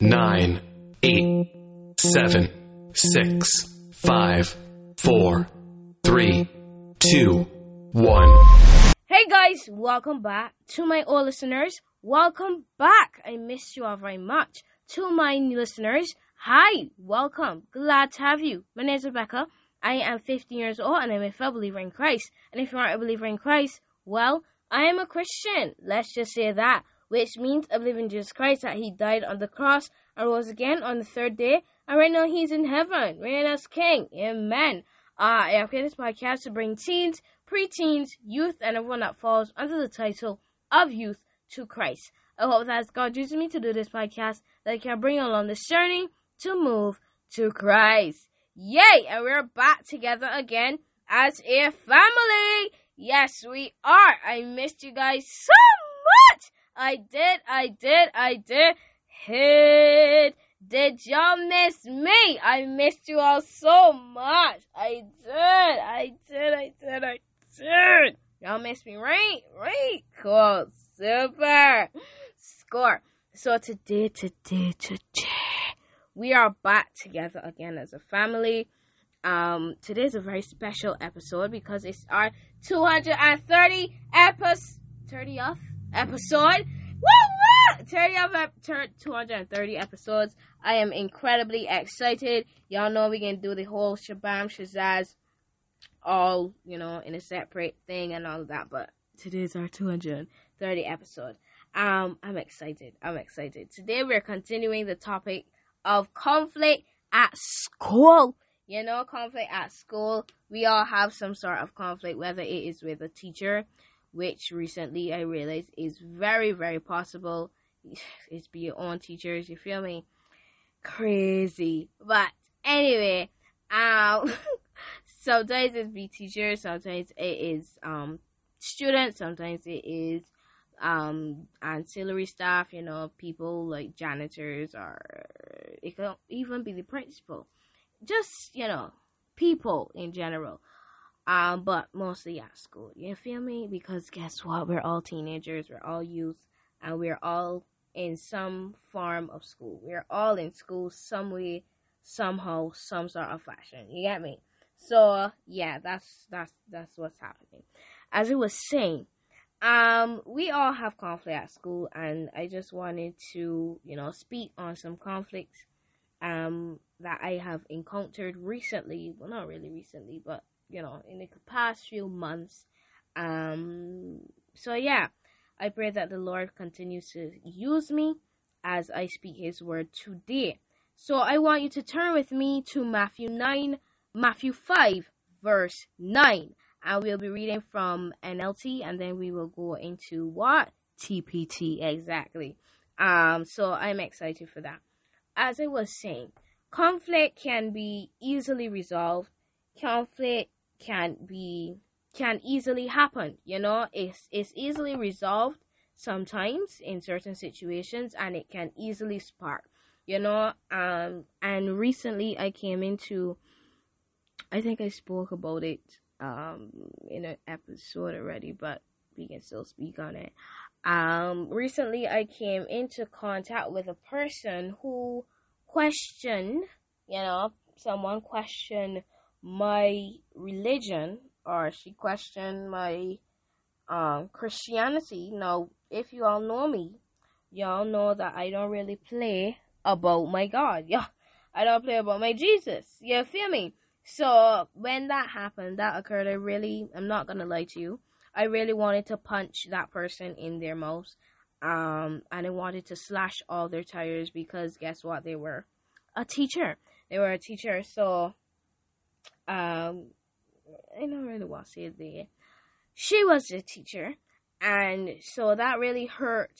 nine, eight, seven, six, five, four, three, two, one. Hey guys, welcome back to my old listeners. Welcome back. I missed you all very much. To my new listeners, hi, welcome. Glad to have you. My name is Rebecca. I am 15 years old and I'm a fellow believer in Christ. And if you aren't a believer in Christ, well, I am a Christian. Let's just say that, which means I believe in Jesus Christ that He died on the cross and rose again on the third day. And right now He's in heaven, reigning as King. Amen. Uh, I have created this podcast to bring teens, preteens, youth, and everyone that falls under the title of youth to Christ. I hope that God uses me to do this podcast, that I can bring along this journey to move to Christ. Yay! And we're back together again as a family. Yes, we are. I missed you guys so much. I did, I did, I did. Hit. Did y'all miss me? I missed you all so much. I did, I did, I did, I did. Y'all miss me, right? Right? Cool. Super. Score. So today, today, today, we are back together again as a family. Um, today's a very special episode because it's our 230 episode, 30th episode. Woo woo! 30th, ep- 230 episodes. I am incredibly excited. Y'all know we can do the whole shabam shazaz all, you know, in a separate thing and all of that, but today's our 230 episode. Um, I'm excited. I'm excited. Today we're continuing the topic of conflict at school. You know, conflict at school. We all have some sort of conflict, whether it is with a teacher, which recently I realized is very, very possible. It's be your own teachers, you feel me? Crazy. But anyway, um sometimes it's be teachers, sometimes it is um students, sometimes it is um ancillary staff, you know, people like janitors or it can even be the principal. Just, you know, people in general. Um, but mostly at school. You feel me? Because guess what? We're all teenagers, we're all youth, and we're all in some form of school. We're all in school some way, somehow, some sort of fashion. You get me? So yeah, that's that's that's what's happening. As I was saying, um, we all have conflict at school, and I just wanted to, you know, speak on some conflicts um that I have encountered recently. Well, not really recently, but you know, in the past few months. Um, so yeah, I pray that the Lord continues to use me as I speak His word today. So I want you to turn with me to Matthew 9, Matthew 5, verse 9. And we'll be reading from NLT and then we will go into what? TPT, exactly. Um, so I'm excited for that. As I was saying, conflict can be easily resolved. Conflict can be can easily happen. You know, it's it's easily resolved sometimes in certain situations, and it can easily spark. You know, um, and recently I came into, I think I spoke about it um in an episode already, but we can still speak on it. Um, recently I came into contact with a person who questioned, you know, someone questioned my religion or she questioned my um, Christianity. Now, if you all know me, y'all know that I don't really play about my God. Yeah, I don't play about my Jesus. You feel me? So when that happened, that occurred, I really, I'm not gonna lie to you, I really wanted to punch that person in their mouth. Um, and I wanted to slash all their tires because guess what? They were a teacher. They were a teacher. So, um, I don't really want to say there. She was a teacher, and so that really hurt.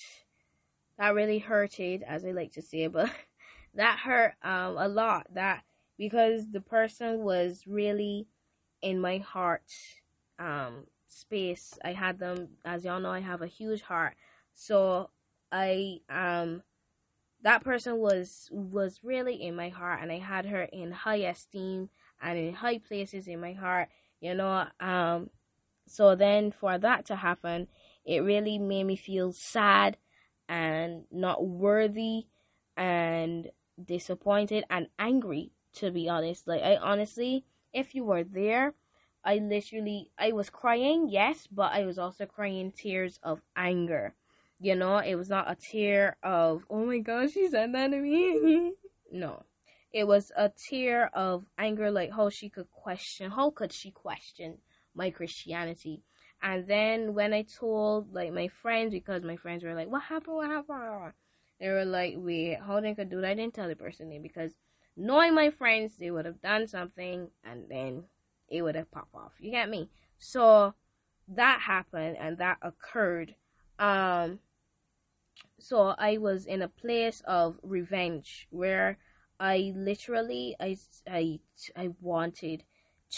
That really hurted, as I like to say, but that hurt um a lot. That because the person was really in my heart um space. I had them, as y'all know, I have a huge heart, so I um that person was was really in my heart, and I had her in high esteem and in high places in my heart you know um so then for that to happen it really made me feel sad and not worthy and disappointed and angry to be honest. Like I honestly, if you were there, I literally I was crying, yes, but I was also crying tears of anger. You know, it was not a tear of oh my gosh, she said that to me. no. It was a tear of anger like how she could question how could she question my Christianity. And then when I told like my friends because my friends were like, What happened? What happened? They were like, Wait, how they could do that? I didn't tell the person name because knowing my friends, they would have done something and then it would have popped off. You get me? So that happened and that occurred. Um, so I was in a place of revenge where I literally I I I wanted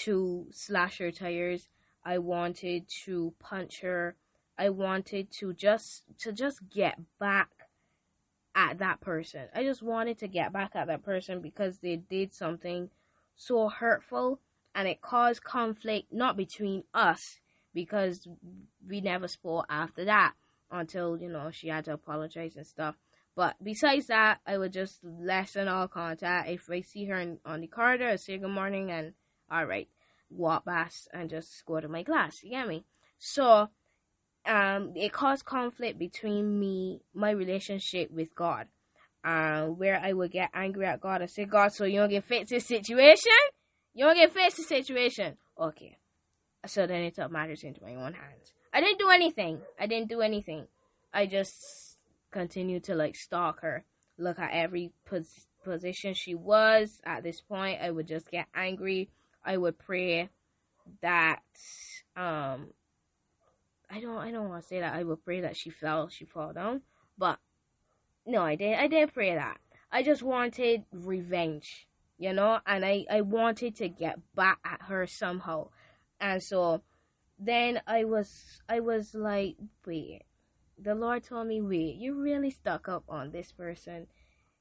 to slash her tires. I wanted to punch her. I wanted to just to just get back at that person. I just wanted to get back at that person because they did something so hurtful and it caused conflict not between us because we never spoke after that until you know she had to apologize and stuff. But besides that, I would just lessen all contact. If I see her in, on the corridor, I say good morning and all right, walk past and just go to my class. You get me? So um, it caused conflict between me, my relationship with God, uh, where I would get angry at God and say, God, so you don't get fix this situation? You don't get fix this situation? Okay. So then it took matters into my own hands. I didn't do anything. I didn't do anything. I just continued to like stalk her, look at every pos- position she was. At this point, I would just get angry. I would pray that um I don't I don't want to say that I would pray that she fell she fall down, but no, I didn't I didn't pray that. I just wanted revenge, you know, and I I wanted to get back at her somehow, and so then I was I was like, wait, the Lord told me, wait, you really stuck up on this person.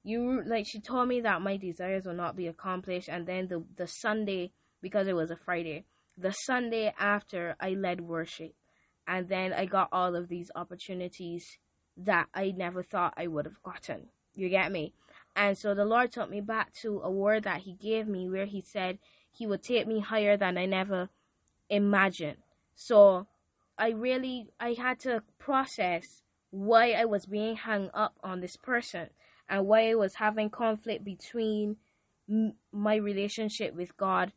You like she told me that my desires will not be accomplished, and then the the Sunday because it was a Friday, the Sunday after I led worship and then I got all of these opportunities that I never thought I would have gotten. You get me? And so the Lord took me back to a word that He gave me where He said He would take me higher than I never imagined. So I really I had to process why I was being hung up on this person and why I was having conflict between m- my relationship with God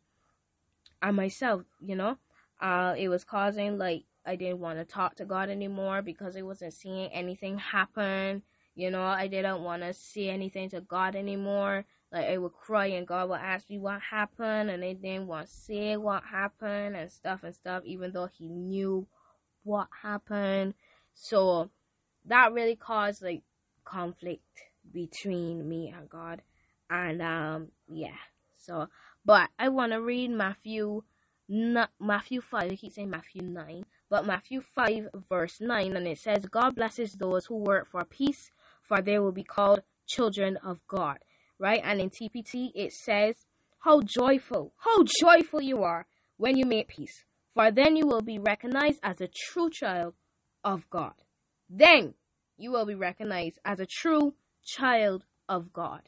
and myself, you know? Uh, it was causing like I didn't want to talk to God anymore because I wasn't seeing anything happen. You know, I didn't want to say anything to God anymore. Like I would cry and God would ask me what happened and I didn't want to say what happened and stuff and stuff, even though he knew what happened. So that really caused like conflict between me and God. And um yeah. So but I wanna read Matthew not Matthew five, he saying Matthew nine but Matthew 5, verse 9, and it says, God blesses those who work for peace, for they will be called children of God. Right? And in TPT, it says, How joyful, how joyful you are when you make peace, for then you will be recognized as a true child of God. Then you will be recognized as a true child of God.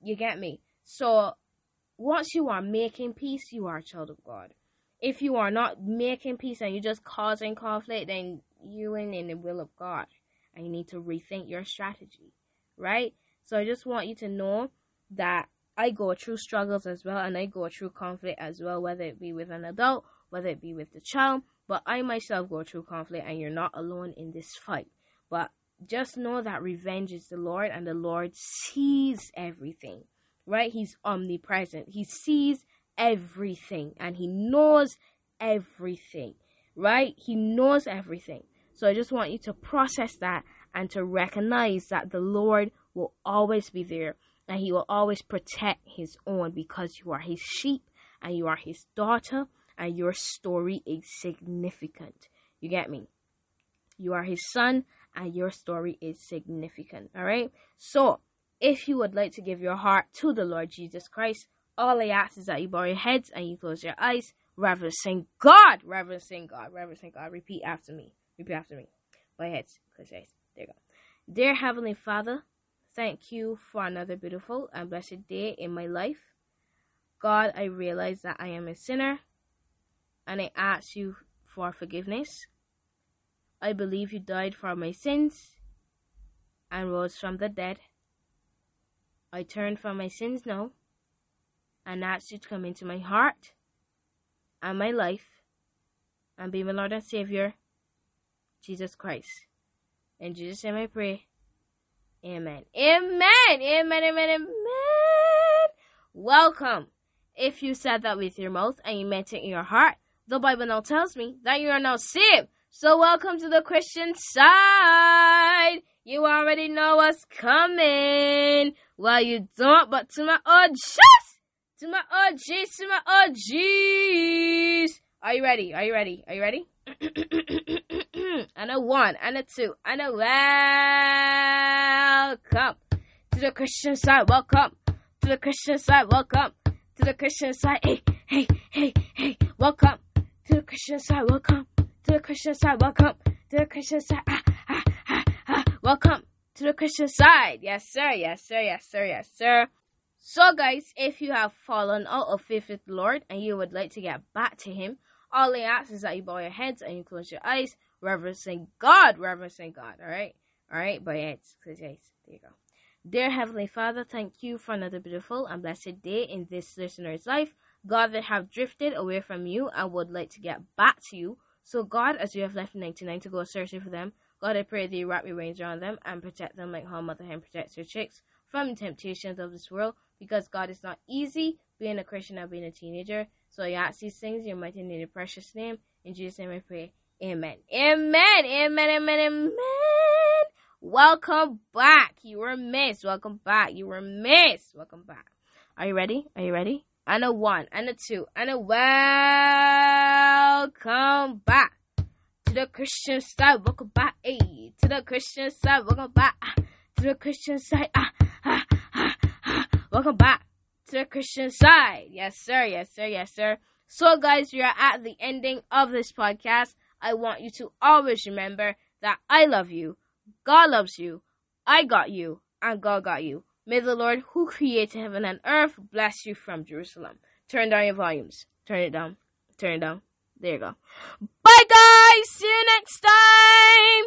You get me? So, once you are making peace, you are a child of God if you are not making peace and you're just causing conflict, then you ain't in the will of God. And you need to rethink your strategy. Right? So I just want you to know that I go through struggles as well and I go through conflict as well, whether it be with an adult, whether it be with the child. But I myself go through conflict and you're not alone in this fight. But just know that revenge is the Lord and the Lord sees everything. Right? He's omnipresent. He sees everything and he knows everything, right? He knows everything. So I just want you to process that and to recognize that the Lord will always be there and he will always protect his own because you are his sheep and you are his daughter and your story is significant. You get me? You are his son and your story is significant. All right? So, if you would like to give your heart to the Lord Jesus Christ, all I ask is that you bow your heads and you close your eyes, reverencing God, reverencing God, reverencing God. Repeat after me. Repeat after me. Bow your heads, close your eyes. There you go. Dear Heavenly Father, thank you for another beautiful and blessed day in my life. God, I realize that I am a sinner and I ask you for forgiveness. I believe you died for my sins and rose from the dead. I turn from my sins now and ask you to come into my heart and my life and be my Lord and Savior, Jesus Christ. In Jesus' name I pray. Amen. Amen. Amen. Amen. Amen. Welcome. If you said that with your mouth and you meant it in your heart, the Bible now tells me that you are now saved. So welcome to the Christian side. You already know what's coming. Well, you don't, but to my OGs, to my OGs, to my OGs. Are you ready? Are you ready? Are you ready? and a one, and a two, and a welcome to the Christian side. Welcome to the Christian side. Welcome to the Christian side. Hey, hey, hey, hey. Welcome Christian side. Welcome to the Christian side. Welcome to the Christian side. Ah, ah, ah, ah. Welcome to the Christian side. Yes, sir. Yes, sir. Yes, sir. Yes, sir. So, guys, if you have fallen out of faith with the Lord and you would like to get back to Him, all I ask is that you bow your heads and you close your eyes, reverencing God, reverencing God. All right, all right, bow your heads, close your eyes. There you go. Dear Heavenly Father, thank you for another beautiful and blessed day in this listener's life. God, that have drifted away from you and would like to get back to you. So, God, as you have left 99 to go searching for them, God, I pray that you wrap your wings around them and protect them like how Mother Hen protects her chicks from the temptations of this world. Because, God, it's not easy being a Christian and being a teenager. So I ask these things in your mighty name, your precious name. In Jesus' name I pray. Amen. Amen. Amen. Amen. Amen. Welcome back. You were missed. Welcome back. You were missed. Welcome back. Are you ready? Are you ready? And a one, and a two, and a welcome back to the Christian side. Welcome back, hey, to the Christian side. Welcome back to the Christian side. Ah, ah, ah, ah. Welcome back to the Christian side. Yes, sir. Yes, sir. Yes, sir. So, guys, we are at the ending of this podcast. I want you to always remember that I love you, God loves you, I got you, and God got you. May the Lord who created heaven and earth bless you from Jerusalem. Turn down your volumes. Turn it down. Turn it down. There you go. Bye, guys. See you next time.